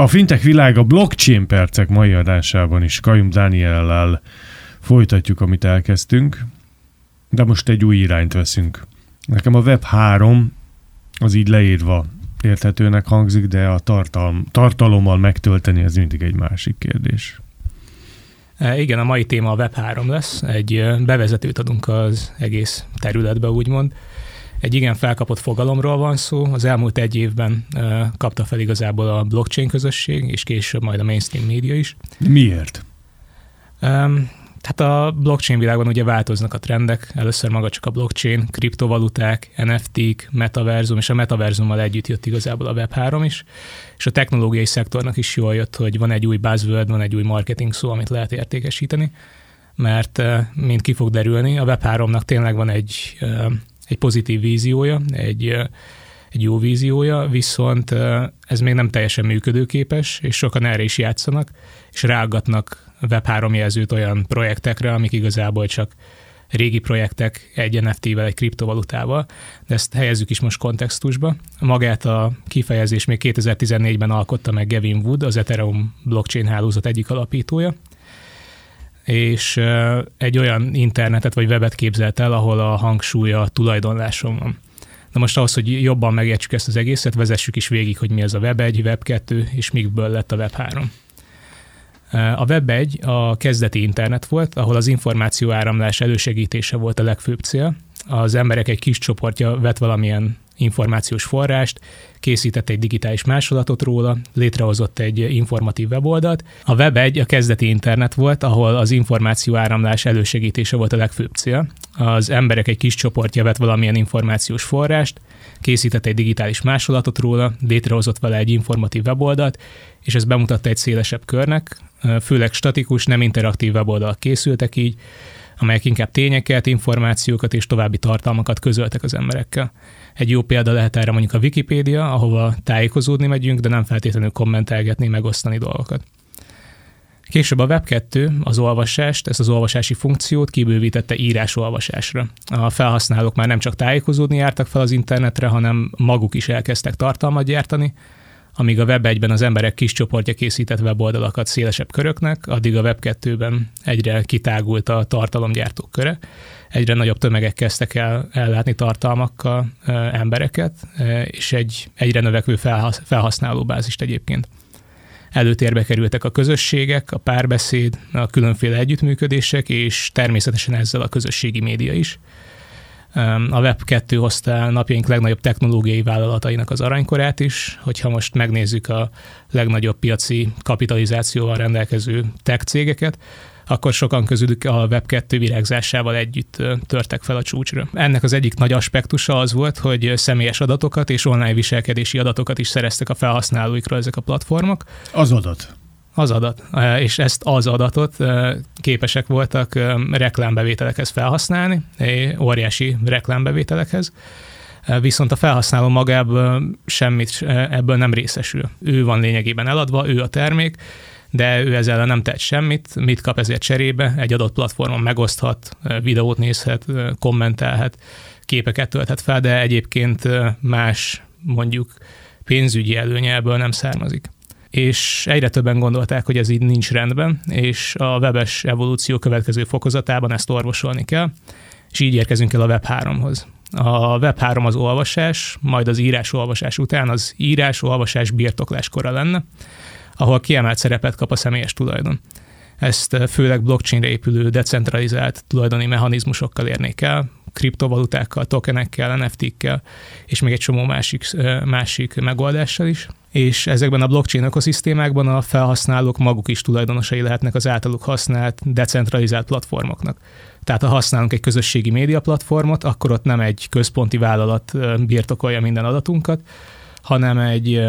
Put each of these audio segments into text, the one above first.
A fintech világ a blockchain percek mai adásában is Kajum Dániellel folytatjuk, amit elkezdtünk, de most egy új irányt veszünk. Nekem a Web 3 az így leírva érthetőnek hangzik, de a tartalom, tartalommal megtölteni az mindig egy másik kérdés. E, igen, a mai téma a Web3 lesz. Egy bevezetőt adunk az egész területbe, úgymond. Egy igen felkapott fogalomról van szó. Az elmúlt egy évben kapta fel igazából a blockchain közösség, és később majd a mainstream média is. Miért? Hát a blockchain világban ugye változnak a trendek, először maga csak a blockchain, kriptovaluták, NFT-k, metaverzum, és a metaverzummal együtt jött igazából a Web3 is, és a technológiai szektornak is jól jött, hogy van egy új buzzword, van egy új marketing szó, amit lehet értékesíteni, mert mint ki fog derülni, a Web3-nak tényleg van egy, egy pozitív víziója, egy, egy jó víziója, viszont ez még nem teljesen működőképes, és sokan erre is játszanak, és ráaggatnak Web3 jelzőt olyan projektekre, amik igazából csak régi projektek egy NFT-vel, egy kriptovalutával, de ezt helyezzük is most kontextusba. Magát a kifejezés még 2014-ben alkotta meg Gavin Wood, az Ethereum blockchain hálózat egyik alapítója, és egy olyan internetet vagy webet képzelt el, ahol a hangsúly a tulajdonláson van. Na most ahhoz, hogy jobban megértsük ezt az egészet, vezessük is végig, hogy mi ez a Web 1, Web 2, és mikből lett a Web 3. A Web1 a kezdeti internet volt, ahol az információ áramlás elősegítése volt a legfőbb cél. Az emberek egy kis csoportja vett valamilyen információs forrást, készített egy digitális másolatot róla, létrehozott egy informatív weboldalt. A Web1 a kezdeti internet volt, ahol az információ áramlás elősegítése volt a legfőbb cél. Az emberek egy kis csoportja vett valamilyen információs forrást, készített egy digitális másolatot róla, létrehozott vele egy informatív weboldalt, és ez bemutatta egy szélesebb körnek, főleg statikus, nem interaktív weboldalak készültek így, amelyek inkább tényeket, információkat és további tartalmakat közöltek az emberekkel. Egy jó példa lehet erre mondjuk a Wikipédia, ahova tájékozódni megyünk, de nem feltétlenül kommentelgetni, megosztani dolgokat. Később a Web2 az olvasást, ezt az olvasási funkciót kibővítette írás-olvasásra. A felhasználók már nem csak tájékozódni jártak fel az internetre, hanem maguk is elkezdtek tartalmat gyártani, amíg a Web1-ben az emberek kis csoportja készített weboldalakat szélesebb köröknek, addig a Web2-ben egyre kitágult a tartalomgyártók köre, egyre nagyobb tömegek kezdtek el ellátni tartalmakkal e, embereket, e, és egy egyre növekvő felhasz, felhasználóbázist egyébként. Előtérbe kerültek a közösségek, a párbeszéd, a különféle együttműködések, és természetesen ezzel a közösségi média is. A Web2 hozta el napjaink legnagyobb technológiai vállalatainak az aranykorát is, hogyha most megnézzük a legnagyobb piaci kapitalizációval rendelkező tech cégeket, akkor sokan közülük a Web2 virágzásával együtt törtek fel a csúcsra. Ennek az egyik nagy aspektusa az volt, hogy személyes adatokat és online viselkedési adatokat is szereztek a felhasználóikról ezek a platformok. Az adat az adat, és ezt az adatot képesek voltak reklámbevételekhez felhasználni, óriási reklámbevételekhez, viszont a felhasználó magából semmit ebből nem részesül. Ő van lényegében eladva, ő a termék, de ő ezzel nem tett semmit, mit kap ezért cserébe, egy adott platformon megoszthat, videót nézhet, kommentelhet, képeket tölthet fel, de egyébként más mondjuk pénzügyi előnye ebből nem származik és egyre többen gondolták, hogy ez így nincs rendben, és a webes evolúció következő fokozatában ezt orvosolni kell, és így érkezünk el a Web3-hoz. A Web3 az olvasás, majd az írás-olvasás után az írás-olvasás birtoklás kora lenne, ahol kiemelt szerepet kap a személyes tulajdon. Ezt főleg blockchainre épülő decentralizált tulajdoni mechanizmusokkal érnék el, kriptovalutákkal, tokenekkel, NFT-kkel, és még egy csomó másik, másik megoldással is és ezekben a blockchain ökoszisztémákban a felhasználók maguk is tulajdonosai lehetnek az általuk használt decentralizált platformoknak. Tehát ha használunk egy közösségi média platformot, akkor ott nem egy központi vállalat birtokolja minden adatunkat, hanem egy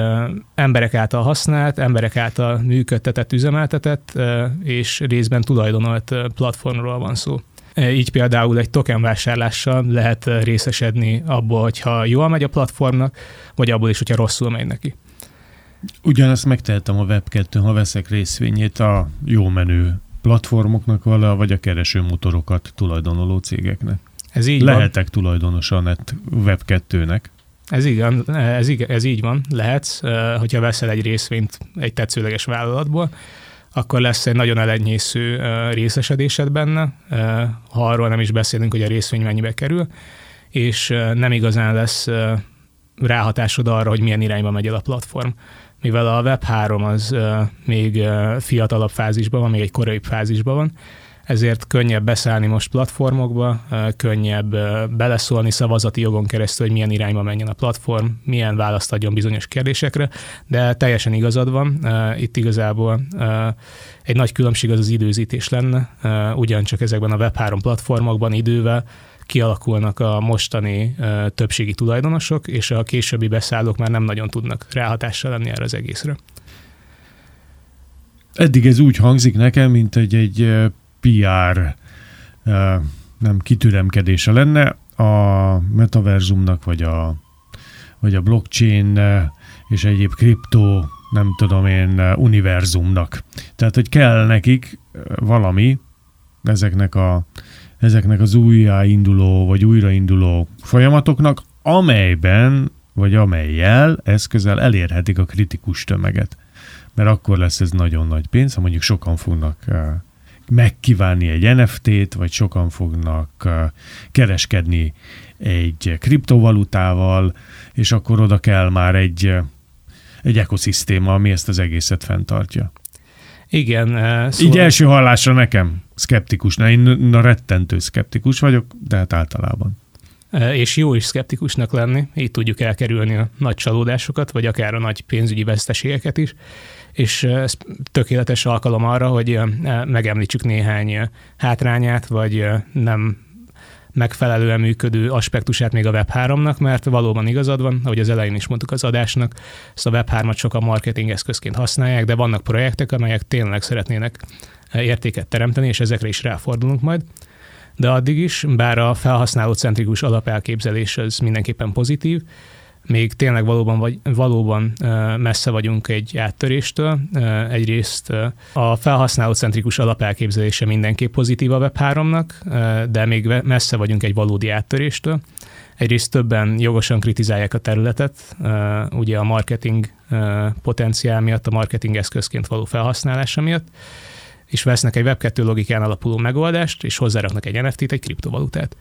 emberek által használt, emberek által működtetett, üzemeltetett és részben tulajdonolt platformról van szó. Így például egy token vásárlással lehet részesedni abból, hogyha jól megy a platformnak, vagy abból is, hogyha rosszul megy neki. Ugyanezt megtehetem a Web2, ha veszek részvényét a jó menő platformoknak vala, vagy a keresőmotorokat tulajdonoló cégeknek. Ez így Lehetek van. tulajdonosa a net Web2-nek. Ez, igen, ez, igen, ez így van, lehetsz, hogyha veszel egy részvényt egy tetszőleges vállalatból, akkor lesz egy nagyon elenyésző részesedésed benne, ha arról nem is beszélünk, hogy a részvény mennyibe kerül, és nem igazán lesz ráhatásod arra, hogy milyen irányba megy el a platform. Mivel a Web3 az még fiatalabb fázisban van, még egy korai fázisban van, ezért könnyebb beszállni most platformokba, könnyebb beleszólni szavazati jogon keresztül, hogy milyen irányba menjen a platform, milyen választ adjon bizonyos kérdésekre, de teljesen igazad van, itt igazából egy nagy különbség az az időzítés lenne, ugyancsak ezekben a Web3 platformokban idővel kialakulnak a mostani többségi tulajdonosok, és a későbbi beszállók már nem nagyon tudnak ráhatással lenni erre az egészre. Eddig ez úgy hangzik nekem, mint egy, egy PR nem kitüremkedése lenne a metaverzumnak, vagy a, vagy a blockchain és egyéb kriptó, nem tudom én, univerzumnak. Tehát, hogy kell nekik valami ezeknek, a, ezeknek az újjáinduló, vagy újrainduló folyamatoknak, amelyben, vagy amelyel eszközzel elérhetik a kritikus tömeget. Mert akkor lesz ez nagyon nagy pénz, ha mondjuk sokan fognak megkívánni egy NFT-t, vagy sokan fognak kereskedni egy kriptovalutával, és akkor oda kell már egy, egy ekoszisztéma, ami ezt az egészet fenntartja. Igen. Szóval... Így első hallásra nekem szkeptikus, na én na rettentő szkeptikus vagyok, de hát általában. És jó is szkeptikusnak lenni, így tudjuk elkerülni a nagy csalódásokat, vagy akár a nagy pénzügyi veszteségeket is és ez tökéletes alkalom arra, hogy megemlítsük néhány hátrányát, vagy nem megfelelően működő aspektusát még a Web3-nak, mert valóban igazad van, ahogy az elején is mondtuk az adásnak, ezt a Web3-at sokan marketing eszközként használják, de vannak projektek, amelyek tényleg szeretnének értéket teremteni, és ezekre is ráfordulunk majd. De addig is, bár a felhasználó centrikus alapelképzelés az mindenképpen pozitív, még tényleg valóban, vagy, valóban messze vagyunk egy áttöréstől. Egyrészt a felhasználócentrikus alapelképzelése mindenképp pozitív a Web3-nak, de még messze vagyunk egy valódi áttöréstől. Egyrészt többen jogosan kritizálják a területet, ugye a marketing potenciál miatt, a marketing eszközként való felhasználása miatt, és vesznek egy Web2 logikán alapuló megoldást, és hozzáraknak egy NFT-t, egy kriptovalutát.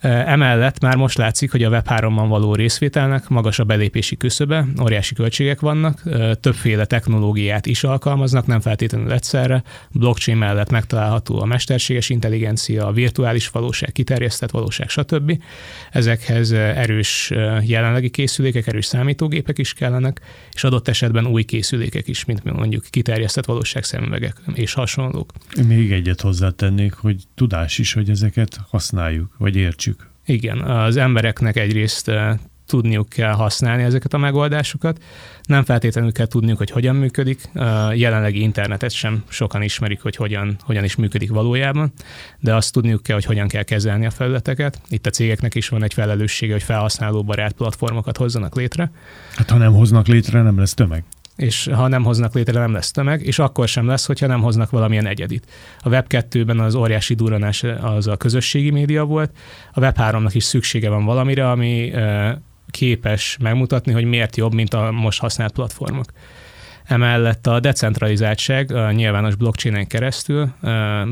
Emellett már most látszik, hogy a Web3-ban való részvételnek magas a belépési küszöbe, óriási költségek vannak, többféle technológiát is alkalmaznak, nem feltétlenül egyszerre. Blockchain mellett megtalálható a mesterséges intelligencia, a virtuális valóság, kiterjesztett valóság, stb. Ezekhez erős jelenlegi készülékek, erős számítógépek is kellenek, és adott esetben új készülékek is, mint mondjuk kiterjesztett valóság szemüvegek és hasonlók. Még egyet hozzátennék, hogy tudás is, hogy ezeket használjuk, vagy értsük igen, az embereknek egyrészt tudniuk kell használni ezeket a megoldásokat. Nem feltétlenül kell tudniuk, hogy hogyan működik. Jelenlegi internetet sem sokan ismerik, hogy hogyan, hogyan is működik valójában, de azt tudniuk kell, hogy hogyan kell kezelni a felületeket. Itt a cégeknek is van egy felelőssége, hogy felhasználóbarát platformokat hozzanak létre. Hát ha nem hoznak létre, nem lesz tömeg és ha nem hoznak létre, nem lesz tömeg, és akkor sem lesz, hogyha nem hoznak valamilyen egyedit. A Web2-ben az óriási duranás az a közösségi média volt, a Web3-nak is szüksége van valamire, ami képes megmutatni, hogy miért jobb, mint a most használt platformok. Emellett a decentralizáltság a nyilvános blockchainen keresztül,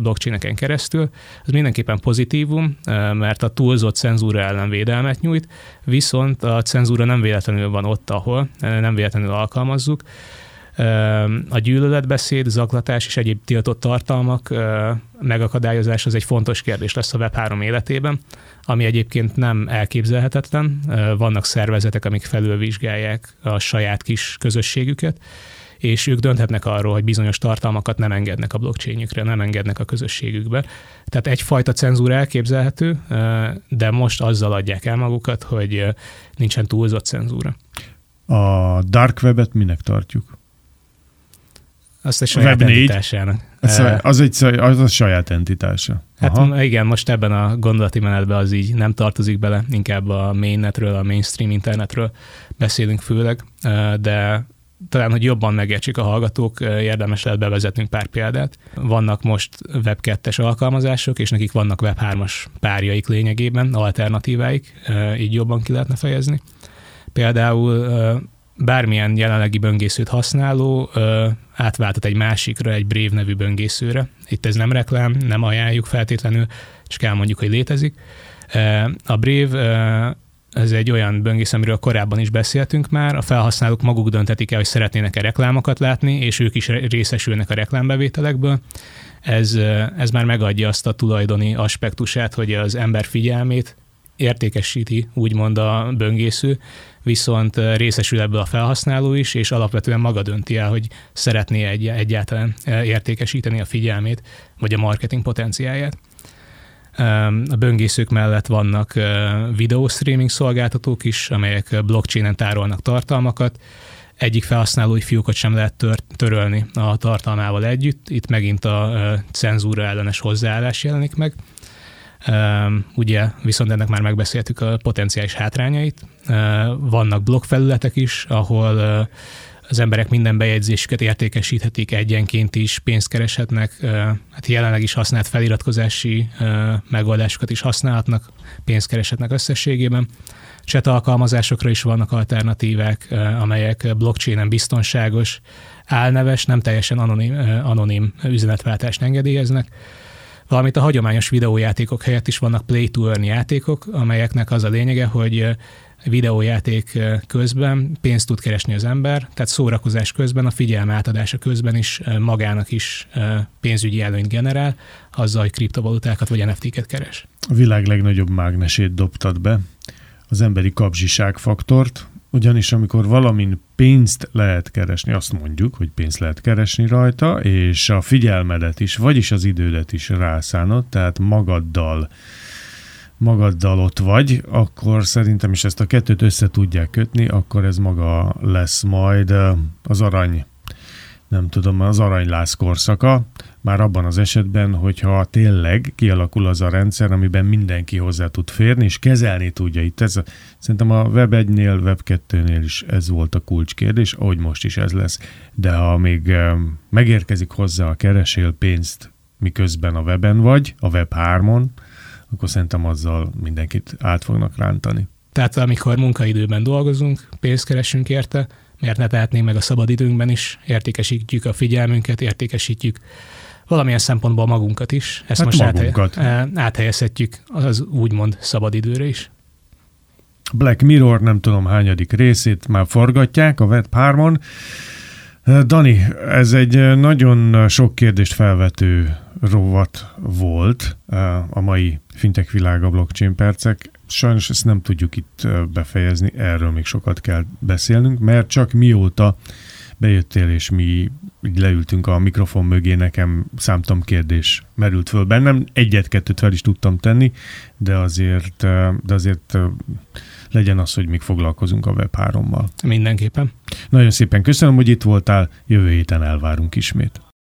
blockchaineken keresztül, az mindenképpen pozitívum, mert a túlzott cenzúra ellen védelmet nyújt, viszont a cenzúra nem véletlenül van ott, ahol nem véletlenül alkalmazzuk. A gyűlöletbeszéd, zaklatás és egyéb tiltott tartalmak megakadályozás az egy fontos kérdés lesz a Web3 életében, ami egyébként nem elképzelhetetlen. Vannak szervezetek, amik felülvizsgálják a saját kis közösségüket, és ők dönthetnek arról, hogy bizonyos tartalmakat nem engednek a blockchainjükre, nem engednek a közösségükbe. Tehát egyfajta cenzúra elképzelhető, de most azzal adják el magukat, hogy nincsen túlzott cenzúra. A dark webet minek tartjuk? Azt a saját Web entitásának. Az, az, egy, az a saját entitása. Hát Aha. igen, most ebben a gondolati menetben az így nem tartozik bele, inkább a mainnetről, a mainstream internetről beszélünk főleg, de talán, hogy jobban megértsék a hallgatók, érdemes lehet bevezetnünk pár példát. Vannak most Web2-es alkalmazások, és nekik vannak Web3-as párjaik lényegében, alternatíváik, így jobban ki lehetne fejezni. Például bármilyen jelenlegi böngészőt használó átváltat egy másikra, egy Brave nevű böngészőre. Itt ez nem reklám, nem ajánljuk feltétlenül, csak elmondjuk, hogy létezik. A Brave ez egy olyan böngész, amiről korábban is beszéltünk már, a felhasználók maguk döntetik el, hogy szeretnének-e reklámokat látni, és ők is részesülnek a reklámbevételekből. Ez, ez már megadja azt a tulajdoni aspektusát, hogy az ember figyelmét értékesíti, úgymond a böngésző, viszont részesül ebből a felhasználó is, és alapvetően maga dönti el, hogy szeretné egy, egyáltalán értékesíteni a figyelmét, vagy a marketing potenciáját. A böngészők mellett vannak videó streaming szolgáltatók is, amelyek blockchainen tárolnak tartalmakat. Egyik felhasználói fiókot sem lehet tör- törölni a tartalmával együtt. Itt megint a cenzúra ellenes hozzáállás jelenik meg. Ugye viszont ennek már megbeszéltük a potenciális hátrányait. Vannak blogfelületek is, ahol az emberek minden bejegyzésüket értékesíthetik egyenként is, pénzt kereshetnek, hát jelenleg is használt feliratkozási megoldásokat is használhatnak, pénzt kereshetnek összességében. Chat alkalmazásokra is vannak alternatívák, amelyek blockchainen biztonságos, álneves, nem teljesen anonim, anonim üzenetváltást engedélyeznek valamint a hagyományos videójátékok helyett is vannak play to earn játékok, amelyeknek az a lényege, hogy videójáték közben pénzt tud keresni az ember, tehát szórakozás közben, a figyelme átadása közben is magának is pénzügyi előnyt generál, azzal, hogy kriptovalutákat vagy NFT-ket keres. A világ legnagyobb mágnesét dobtad be, az emberi kapzsiság faktort, ugyanis amikor valamin pénzt lehet keresni, azt mondjuk, hogy pénzt lehet keresni rajta, és a figyelmedet is, vagyis az idődet is rászánod, tehát magaddal magaddal ott vagy, akkor szerintem is ezt a kettőt össze tudják kötni, akkor ez maga lesz majd az arany, nem tudom, az aranylász korszaka, már abban az esetben, hogyha tényleg kialakul az a rendszer, amiben mindenki hozzá tud férni, és kezelni tudja. Itt ez szerintem a Web 1-nél, Web 2-nél is ez volt a kulcskérdés, ahogy most is ez lesz. De ha még megérkezik hozzá a keresél pénzt, miközben a weben vagy, a Web 3-on, akkor szerintem azzal mindenkit át fognak rántani. Tehát amikor munkaidőben dolgozunk, pénzt keresünk érte, miért ne tehetnénk meg a szabadidőnkben is, értékesítjük a figyelmünket, értékesítjük valamilyen szempontból magunkat is. Ezt hát most magunkat. Áthe- áthelyezhetjük az úgymond szabadidőre is. Black Mirror nem tudom hányadik részét már forgatják a Web 3-on. Dani, ez egy nagyon sok kérdést felvető rovat volt a mai fintek világa blockchain percek. Sajnos ezt nem tudjuk itt befejezni, erről még sokat kell beszélnünk, mert csak mióta bejöttél, és mi így leültünk a mikrofon mögé, nekem számtam kérdés merült föl bennem. Egyet-kettőt fel is tudtam tenni, de azért, de azért legyen az, hogy még foglalkozunk a Web 3-mal. Mindenképpen. Nagyon szépen köszönöm, hogy itt voltál, jövő héten elvárunk ismét.